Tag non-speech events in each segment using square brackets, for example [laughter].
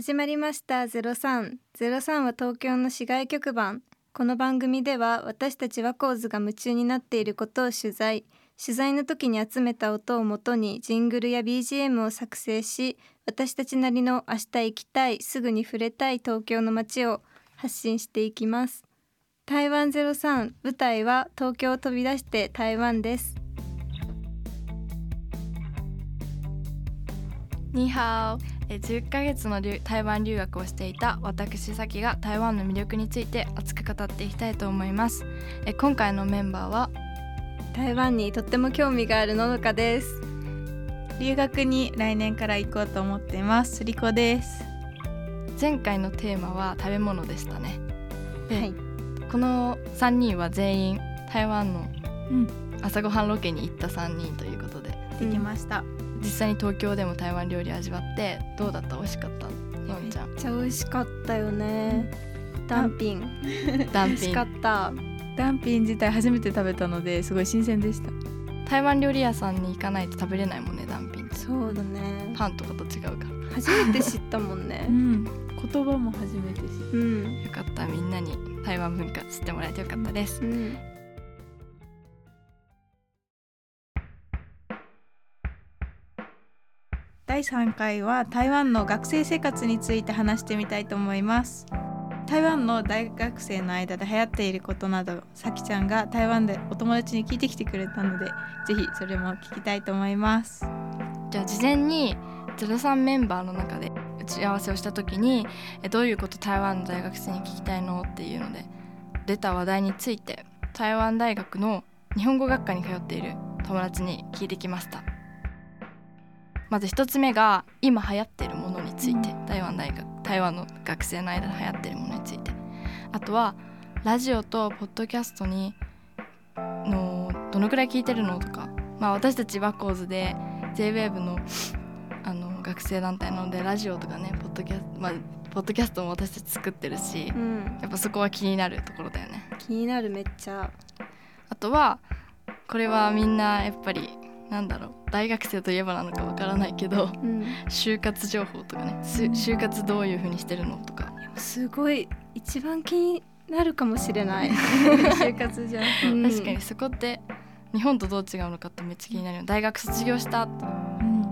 始まりました。03 03は東京の市外局番。この番組では私たちワコーズが夢中になっていることを取材。取材の時に集めた音をもとにジングルや BGM を作成し私たちなりの明日行きたいすぐに触れたい東京の街を発信していきます。台湾03舞台は東京を飛び出して台湾です。ニーハオえ10ヶ月の留台湾留学をしていた私さきが台湾の魅力について熱く語っていきたいと思います。え今回のメンバーは？台湾にとっても興味があるののかです。留学に来年から行こうと思っています。リコです。前回のテーマは食べ物でしたね。はい。この3人は全員台湾の朝ごはんロケに行った3人ということで。できました、実際に東京でも台湾料理味わってどうだった？美味しかった？のんちゃん。めっちゃ美味しかったよね。ダンピン。ダンピン。美味しかった。ダンピン自体初めて食べたのですごい新鮮でした。台湾料理屋さんに行かないと食べれないもんねダンピンって。そうだね。パンとかと違うから。初めて知ったもんね。[laughs] ん。言葉も初めて知っうん。よかった。みんなに台湾文化知ってもらえてよかったです。うん第3回は台湾の学生生活について話してみたいと思います。台湾の大学生の間で流行っていることなどさきちゃんが台湾でお友達に聞いてきてくれたのでぜひそれも聞きたいと思います。じゃあ事前に03メンバーの中で打ち合わせをした時にどういうこと台湾の大学生に聞きたいのっていうので出た話題について台湾大学の日本語学科に通っている友達に聞いてきました。まず一つ目が今流行っているものについて、台湾大学台湾の学生の間で流行っているものについて。あとはラジオとポッドキャストにのどのくらい聞いてるのとか。まあ私たちワコーズで JWAVE のあの学生団体なのでラジオとかねポッドキャストまあポッドキャストも私たち作ってるしうん。やっぱそこは気になるところだよね。気になるめっちゃ。あとはこれはみんなやっぱりなんだろう大学生といえばなのかわからないけどうん。就活情報とかねす就活どういう風にしてるのとか。すごい一番気になるかもしれない。[laughs] 就活じゃん、うん。確かにそこって日本とどう違うのかってめっちゃ気になるよ大学卒業した後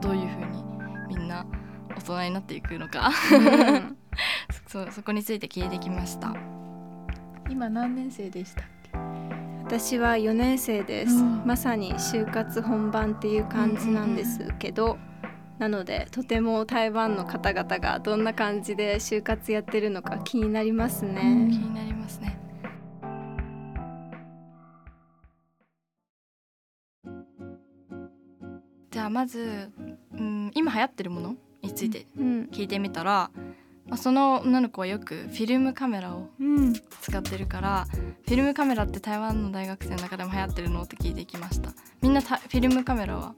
どういう風にみんな大人になっていくのか。うん。[laughs] そそこについて聞いてきました。今何年生でした私は4年生です、うん。まさに就活本番っていう感じなんですけど、なのでとても台湾の方々がどんな感じで就活やってるのか気になりますね、うん気になりますね。じゃあまず、うん、今流行ってるものについてうん。聞いてみたら、まあ、その女の子はよくフィルムカメラをうん使ってるからフィルムカメラって台湾の大学生の中でも流行ってるのって聞いてきました。みんなたフィルムカメラは？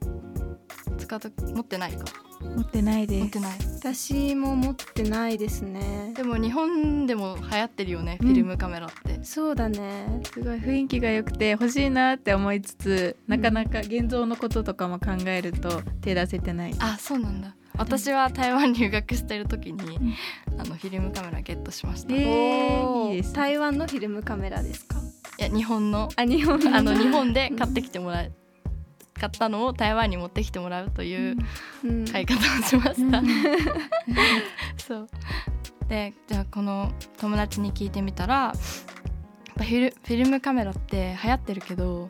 使って持ってないか？持ってないです。持ってない？私も持ってないですね。でも日本でも流行ってるよね、うんフィルムカメラって。そうだね。すごい雰囲気が良くて欲しいなって思いつつなかなか現像のこととかも考えると手出せてない。あそうなんだ私は台湾留学してる時に、あのフィルムカメラゲットしました、えいー。いいですね。台湾のフィルムカメラですか？や日本の。あ日本あの日本で買ってきてもらう買ったのを台湾に持ってきてもらうといううん。買い方をしました、うん。[laughs] そう。でじゃあこの友達に聞いてみたらやっぱフィルフィルムカメラって流行ってるけど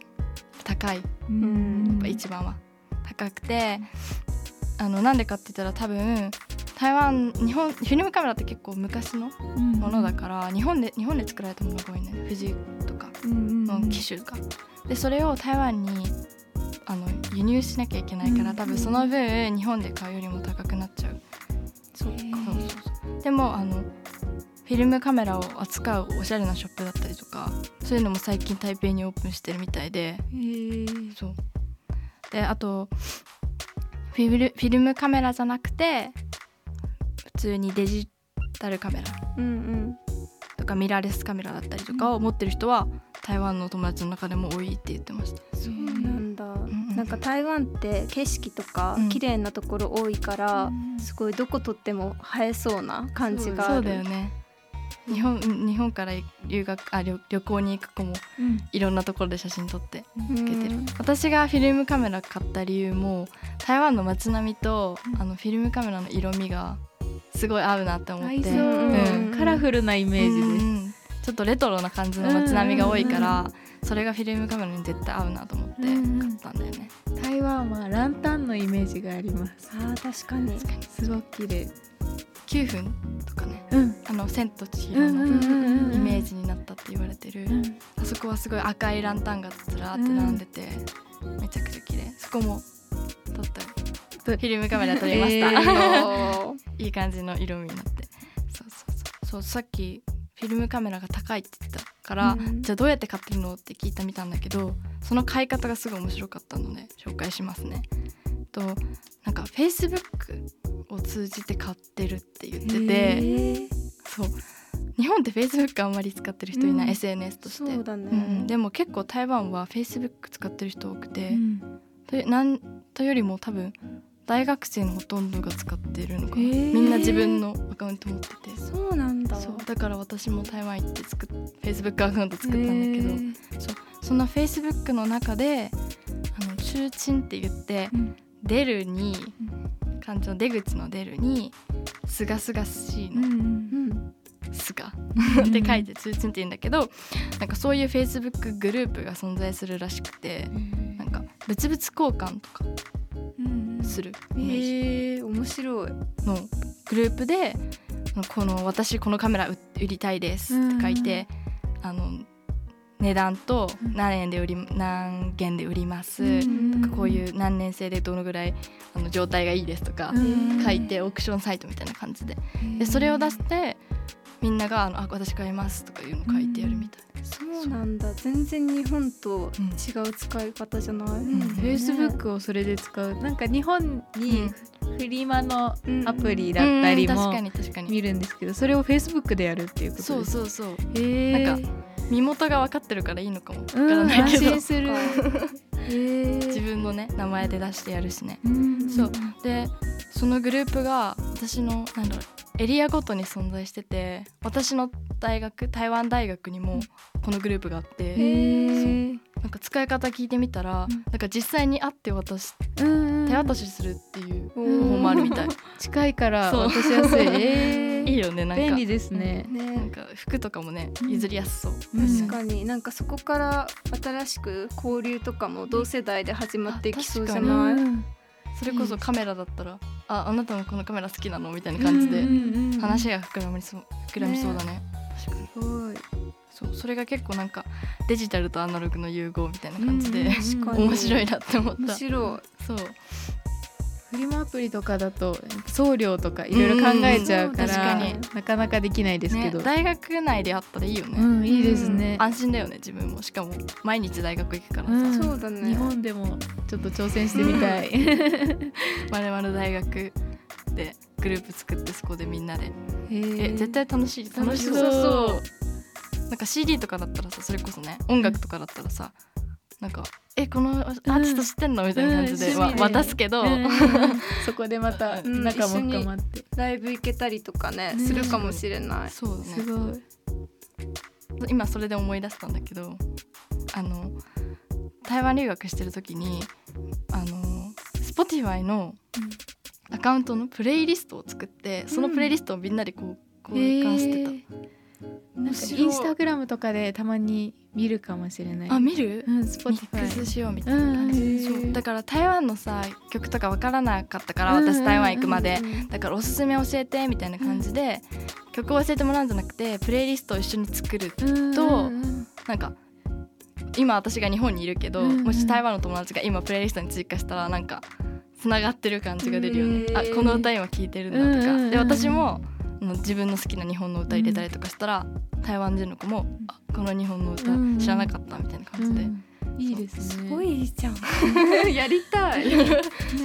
高い。やうん。っぱ一番は。高くてあのなんでかって言ったら多分台湾日本フィルムカメラって結構昔のものだから日本で日本で作られたものが多いね。富士とかの機種が。でそれを台湾にあの輸入しなきゃいけないから、うん多分その分日本で買うよりも高くなっちゃう。そうそうそうでもあのフィルムカメラを扱うおしゃれなショップだったりとかそういうのも最近台北にオープンしてるみたいで。そう。であとフィルフィルムカメラじゃなくて普通にデジタルカメラ。うんうん。とかミラーレスカメラだったりとかを持ってる人は台湾の友達の中でも多いって言ってました。そうなんだ。うん。うんなんか台湾って景色とかうん。綺麗なところ多いから、うん。すごいどこ撮っても映えそうな感じがある。そうだよね日本日本から留学あ旅旅行に行く子もうん。いろんなところで写真撮ってうん。つけてる、私がフィルムカメラ買った理由も台湾の街並みと、うん。あのフィルムカメラの色味がすごい合うなって思って。う、うん。カラフルなイメージです、うんちょっとレトロな感じの街並みが多いから、それがフィルムカメラに絶対合うなと思って買ったんだよね、台湾はランタンのイメージがあります。あー確かに確かに。すごく綺麗9分とかねうん。あの「千と千尋」のイメージになったって言われてる、うん。あそこはすごい赤いランタンがずらーって並んでて、めちゃくちゃ綺麗。そこも撮ったフィルムカメラ撮りました、えーいい感じの色味になって。そうそうそう。そうさっきフィルムカメラが高いって言ってたから、うん。じゃあどうやって買ってるのって聞いてみたんだけどその買い方がすごい面白かったので紹介しますね。となんか Facebook を通じて買ってるって言ってて、そう。日本って Facebook あんまり使ってる人いない、うん。SNS として。そうだね、うんうん。でも結構台湾は Facebook 使ってる人多くて、うん。なんとよりも多分大学生のほとんどが使ってるのかな、へー。みんな自分のアカウント持ってて。そうなんだ。そう。だから私も台湾行って作っ Facebook アカウント作ったんだけど、へー。その Facebook の中であの中鎮って言ってうん。出るに漢字の出口の出るにすがすがしいの。うんうんすが。って書いて中鎮って言うんだけどなんかそういう Facebook グループが存在するらしくてなんか物々交換とかうんするイメージ。面白い。のグループでこの私このカメラ売売りたいですって書いて、あの値段とうん。何円で売り何元で売ります、うん。とかこういう何年生でどのぐらいあの状態がいいですとかうん書いてオークションサイトみたいな感じで。でそれを出してみんながあのあ私買いますとかいうの書いてやるみたいそうなんだ。全然日本とうん。違う使い方じゃない、うん、フェイスブックをそれで使う。なんか日本にフリマのアプリだったりもうん。確かに確かに。見るんですけどそれをフェイスブックでやるっていうことそうですそうそう。へー。なんか身元が分かってるからいいのかもわかうんらないけど、する。へ [laughs] 自ー分のね名前で出してやるしね。うんそう。でそのグループが私のなんだろうエリアごとに存在してて私の大学台湾大学にもこのグループがあって、なんか使い方聞いてみたら、うん。なんか実際に会って渡しうん。手渡しするっていう方うん法もあるみたい、[laughs] 近いから渡しやすい。え [laughs] ーいいよねなんか。便利ですね。なん。ね。か服とかもねうん。譲りやすそう、確かに。なんかそこから新しく交流とかも同世代で始まっていきそうじゃあない、うん。それこそカメラだったら「ああなたもこのカメラ好きなの?」みたいな感じでうんうん話が膨らみそう膨らみそうだね。確かに。すごいそうそれが結構なんかデジタルとアナログの融合みたいな感じで、面白いなって思った。面白い。そうフリマアプリとかだと送料とかいろいろ考えちゃうから、うんうん確なかなかできないですけねど、大学内であったらいいよね、うんいいですね、安心だよね自分も。しかも毎日大学行くからさ、うん。そうだね。日本でもちょっと挑戦してみたい、まるまる大学でグループ作ってそこでみんなで。ええ絶対楽しい。楽しそう。楽しそう。なんか CD とかだったらさそれこそね音楽とかだったらさなんか「えこのアーティスト知ってんの?」みたいな感じで、わうん渡すけど、[laughs] そこでまたうん。仲も深まって、ライブ行けたりとかねねするかもしれない。そうだね。すごい。今それで思い出したんだけどあの台湾留学してる時にあの Spotify のアカウントのプレイリストを作ってそのプレイリストをみんなでこう交換してた、なんかインスタグラムとかでたまに見るかもしれない。あ見る？うんミックスしようみたいな感じ、うん。そう。だから台湾のさ曲とかわからなかったからうん。私台湾行くまで、うんだからおすすめ教えてみたいな感じで、曲を教えてもらうんじゃなくてプレイリストを一緒に作るうんとうん。なんか今私が日本にいるけど、もし台湾の友達が今プレイリストに追加したらなんかつながってる感じが出るよね、あこの歌今聴いてるんだとか、で私もあの自分の好きな日本の歌入れたりとかしたら、台湾人の子もあこの日本の歌うん。うん知らなかったみたいな感じで、うん。いいですね。すごいじゃん。[laughs] やりたい。ね。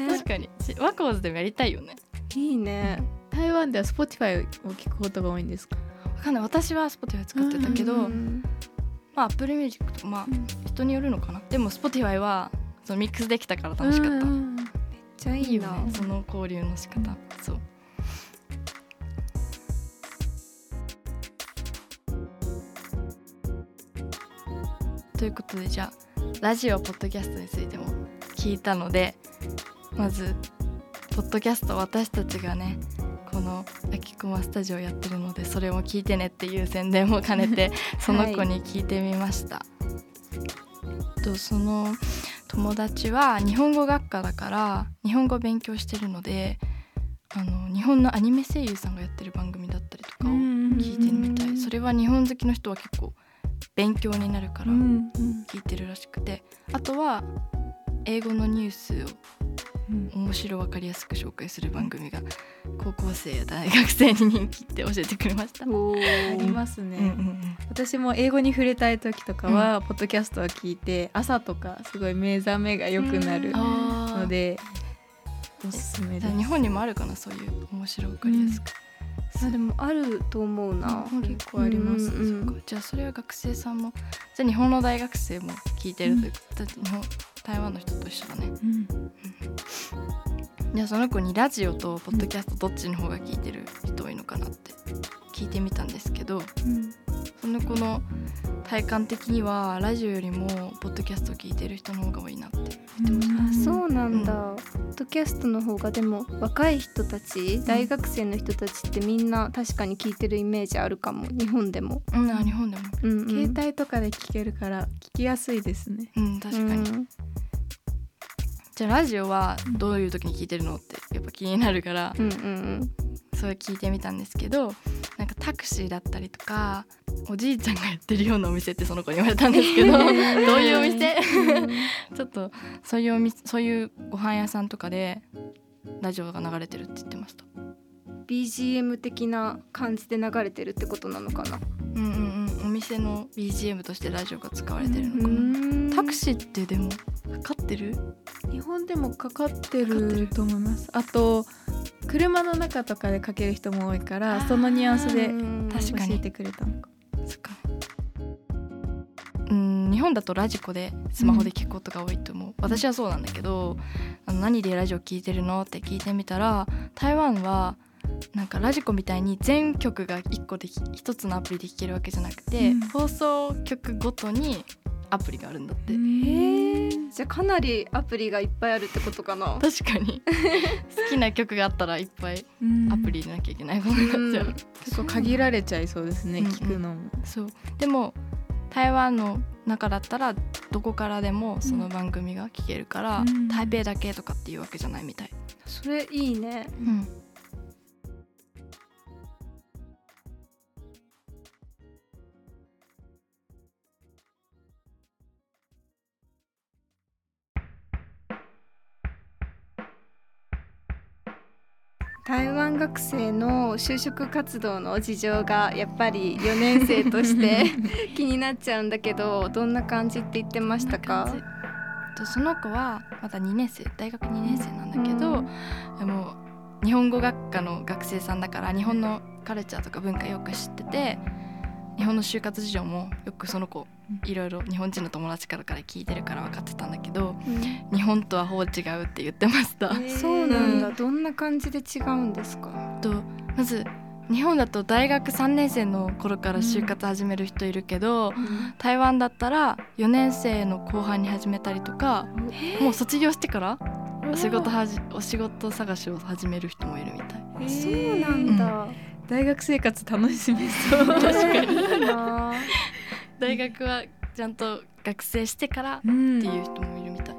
確かに。しワコーズでもやりたいよね。いいね。台湾では Spotify を聞くことが多いんですか？わかんない。私は Spotify 使ってたけど、うんまあ Apple Music とかまあ人によるのかな。でも Spotify はそのミックスできたから楽しかった、うんめっちゃいいいよね。その交流の仕方、そうということでじゃあラジオポッドキャストについても聞いたのでまずポッドキャスト私たちがねこの「あきこまスタジオ」やってるのでそれも聞いてねっていう宣伝も兼ねて [laughs] その子に聞いてみました。とその友達は日本語学科だから日本語勉強してるのであの日本のアニメ声優さんがやってる番組だったりとかを聞いてるみたいそれは日本好きの人は結構勉強になるからうん聞いてるらしくて。あとは英語のニュースをうん。面白分かりやすく紹介する番組が高校生や大学生に人気って教えてくれました。ありますね、うんうんうん。私も英語に触れたい時とかは、ポッドキャストを聞いて朝とかすごい目覚めが良くなるのでおすすめです。日本にもあるかな？そういう面白分かりやすく、あでもあると思うな。結構あります、うんうじゃあそれは学生さんも。じゃあ日本の大学生も聞いてるというだって日本台湾の人と一緒だね。うん。じゃあその子にラジオとポッドキャストどっちの方が聞いてる人多いのかなって聞いてみたんですけどその子の体感的にはラジオよりもポッドキャストを聞いてる人の方が多いなって。あそうなんだ、うポッドキャストの方がでも若い人たち大学生の人たちってみんな確かに聞いてるイメージあるかも。日本でも、うんあ日本でも。うんうん、携帯とかで聞けるから聞きやすいですね。うん確かに、うん。じゃあラジオはどういう時に聞いてるのってやっぱ気になるからうんうん。それ聞いてみたんですけどタクシーだったりとかおじいちゃんがやってるようなお店ってその子に言われたんですけど [laughs] どういうお店？ちょっとそういうお店そういうご飯屋さんとかでラジオが流れてるって言ってました。BGM 的な感じで流れてるってことなのかな？うんうんうん、お店の BGM としてラジオが使われてるのかな。うん。タクシーってでもかかってる？日本でもかかってると思います。あと車の中とかでかける人も多いからそのニュアンスでうん確かに。教えてくれたのか。そっか。うん日本だとラジコでスマホで聞くことが多いと思う、私はそうなんだけどあの何でラジオ聞いてるのって聞いてみたら台湾はなんかラジコみたいに全曲が1個で1つのアプリで聴けるわけじゃなくて、うん。放送局ごとにアプリがあるんだって、へー。じゃあかなりアプリがいっぱいあるってことかな。確かに。[laughs] 好きな曲があったらいっぱいアプリなきゃいけないことにな。っちゃう、うん。結構限られちゃいそうですね聞くのも。そう。でも台湾の中だったらどこからでもその番組が聞けるから、うん。台北だけとかっていうわけじゃないみたい、それいいね。うん、台湾学生の就職活動の事情がやっぱり4年生として [laughs] 気になっちゃうんだけどどんな感じって言ってましたか？とその子はまだ2年生大学2年生なんだけど、うん。でも日本語学科の学生さんだから日本のカルチャーとか文化よく知ってて日本の就活事情もよくその子いろいろ日本人の友達からから聞いてるから分かってたんだけど日本とはほぼ違うって言ってました。そうなんだ。どんな感じで違うんですか？とまず日本だと大学3年生の頃から就活始める人いるけど、台湾だったら4年生の後半に始めたりとかもう卒業してからお仕事はじお仕事探しを始める人もいるみたい。そうなんだ、大学生活楽しめそう。[laughs] 確かに。大学はちゃんと学生してからっうん。ていう人もいるみたい。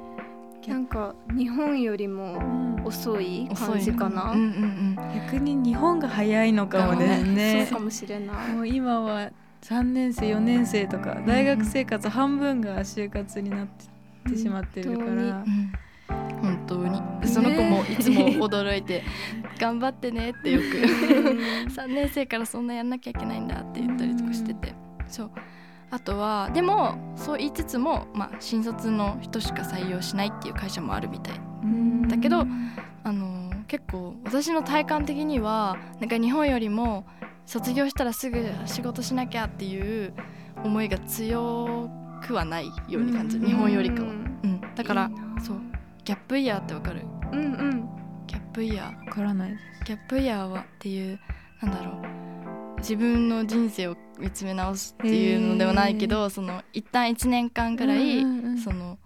なんか日本よりも遅い感じかな、うんうん逆に日本が早いのかもですね。そうかもしれない。もう今は3年生4年生とか大学生活半分が就活になってしまってるから、本当に。うんうん。本当に。その子もいつも驚いて「[laughs] 頑張ってね」ってよく。[laughs] 3年生からそんなやんなきゃいけないんだって言ったりとかしてて。そう。あとはでもそう言いつつも、まあ、新卒の人しか採用しないっていう会社もあるみたい。うんだけどあの結構私の体感的にはなんか日本よりも卒業したらすぐ仕事しなきゃっていう思いが強くはないように感じる。日本よりかは、うん、だからそうギャップイヤーってわかる？うんうん。ギャップイヤー。わからないですギャップイヤーはっていうなんだろう。自分の人生を見つめ直すっていうのではないけどその一旦1年間ぐらい、うんうんうん。その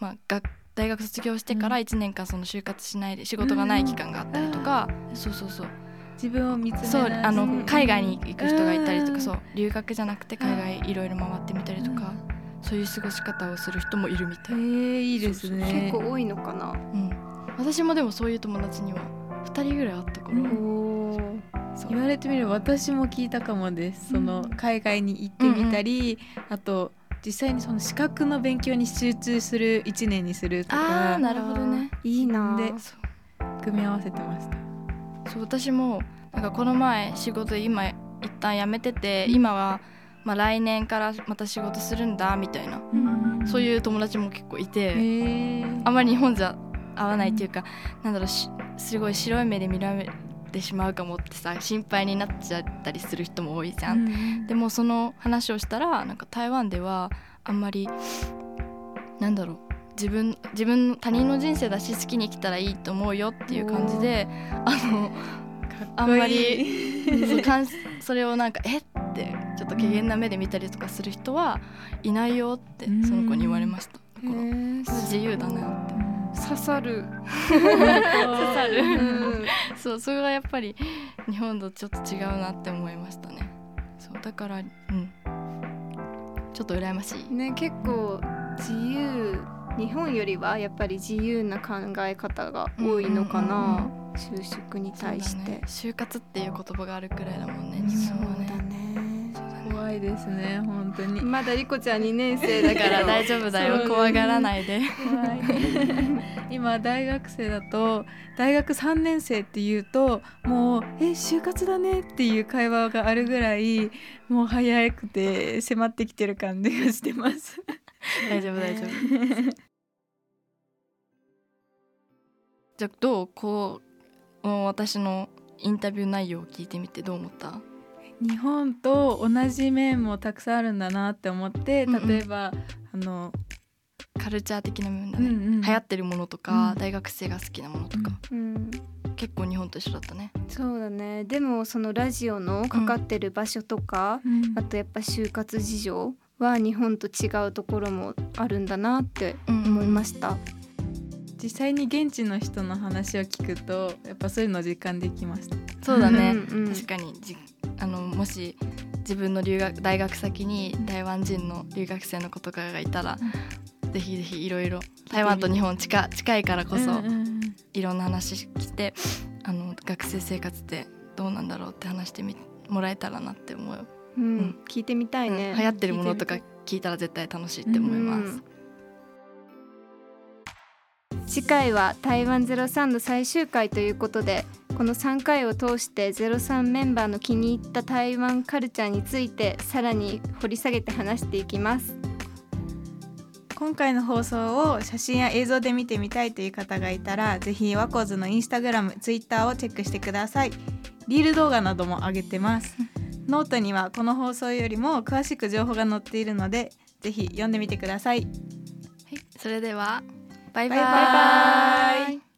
まあ学大学卒業してから1年間その就活しないで仕事がない期間があったりとか、そうそうそう。自分を見つめ直そうあの海外に行く人がいたりとうん。かそう留学じゃなくて海外いろいろ回ってみたりとか、そういう過ごし方をする人もいるみたい、えー、いいですね。結構多いのかな。うん、私もでもそういう友達には2人ぐらい会ったから、言われてみれば私も聞いたかもです。その海外に行ってみたり、あと実際にその資格の勉強に集中する1年にするとあかーなるほどね。いいな。で組み合わせてましたそう私もなんかこの前仕事今一旦辞めてて今はまあ来年からまた仕事するんだみたいな。そういう友達も結構いへて、ー。あんまり日本じゃ合わないっていうか、なんだろうしすごい白い目で見られてしまうかもってさ心配になっちゃったりする人も多いじゃん。うんでもその話をしたらなんか台湾ではあんまりなんだろう自分自分の他人の人生だし好きに生きたらいいと思うよっていう感じであのあんまりそれをなんかえ？ってちょっと怪げな目で見たりとかする人はいないよってうん。その子に言われました。だへからー自由だなって。刺さる。刺さうるん。そうそれはやっぱり日本とちょっと違うなって思いましたね。そうだからうん。ちょっと羨ましい。ね結構自由日本よりはやっぱり自由な考え方が多いのかうんうんな、就職に対して。ね。就活っていう言葉があるくらいだもんねうん日そう本はねいですね本当に。まだリコちゃん2年生だだかからら大丈夫だよ。怖がらないで。[laughs] 今大学生だと大学3年生っていうともう「え就活だね」っていう会話があるぐらいもう早くて迫ってきてる感じがしてます。大丈夫大丈夫。[laughs] じゃあどう？こう私のインタビュー内容を聞いてみてどう思った？日本と同じ面もたくさんあるんだなって思ってうんうん。例えば、あの、カルチャー的な面だね、うんうん。流行ってるものとか、うん。大学生が好きなものとか、うん結構日本と一緒だったね。そうだね。でもそのラジオのかかってる場所とか、うん。あとやっぱ就活事情は日本と違うところもあるんだなって思いました、実際に現地の人の話を聞くとやっぱそういうのを実感できました。そうだね、うんうん確かに。じあのもし自分の留学大学先に台湾人の留学生の子とかがいたら、ぜひぜひいろいろ台湾と日本近近いからこそ、うんうんうん。いろんな話してあの学生生活ってどうなんだろうって話してみもらえたらなって思う、うん。うん聞いてみたいね、うん。流行ってるものとか聞いたら絶対楽しいって思います、うん次回は台湾03の最終回ということでこの3回を通して03メンバーの気に入った台湾カルチャーについてさらに掘り下げて話していきます。今回の放送を写真や映像で見てみたいという方がいたらぜひワコーズのインスタグラム、ツイッターをチェックしてください。リール動画なども上げてます。[laughs] ノートにはこの放送よりも詳しく情報が載っているのでぜひ読んでみてください。はい、それではバイババイバイイ。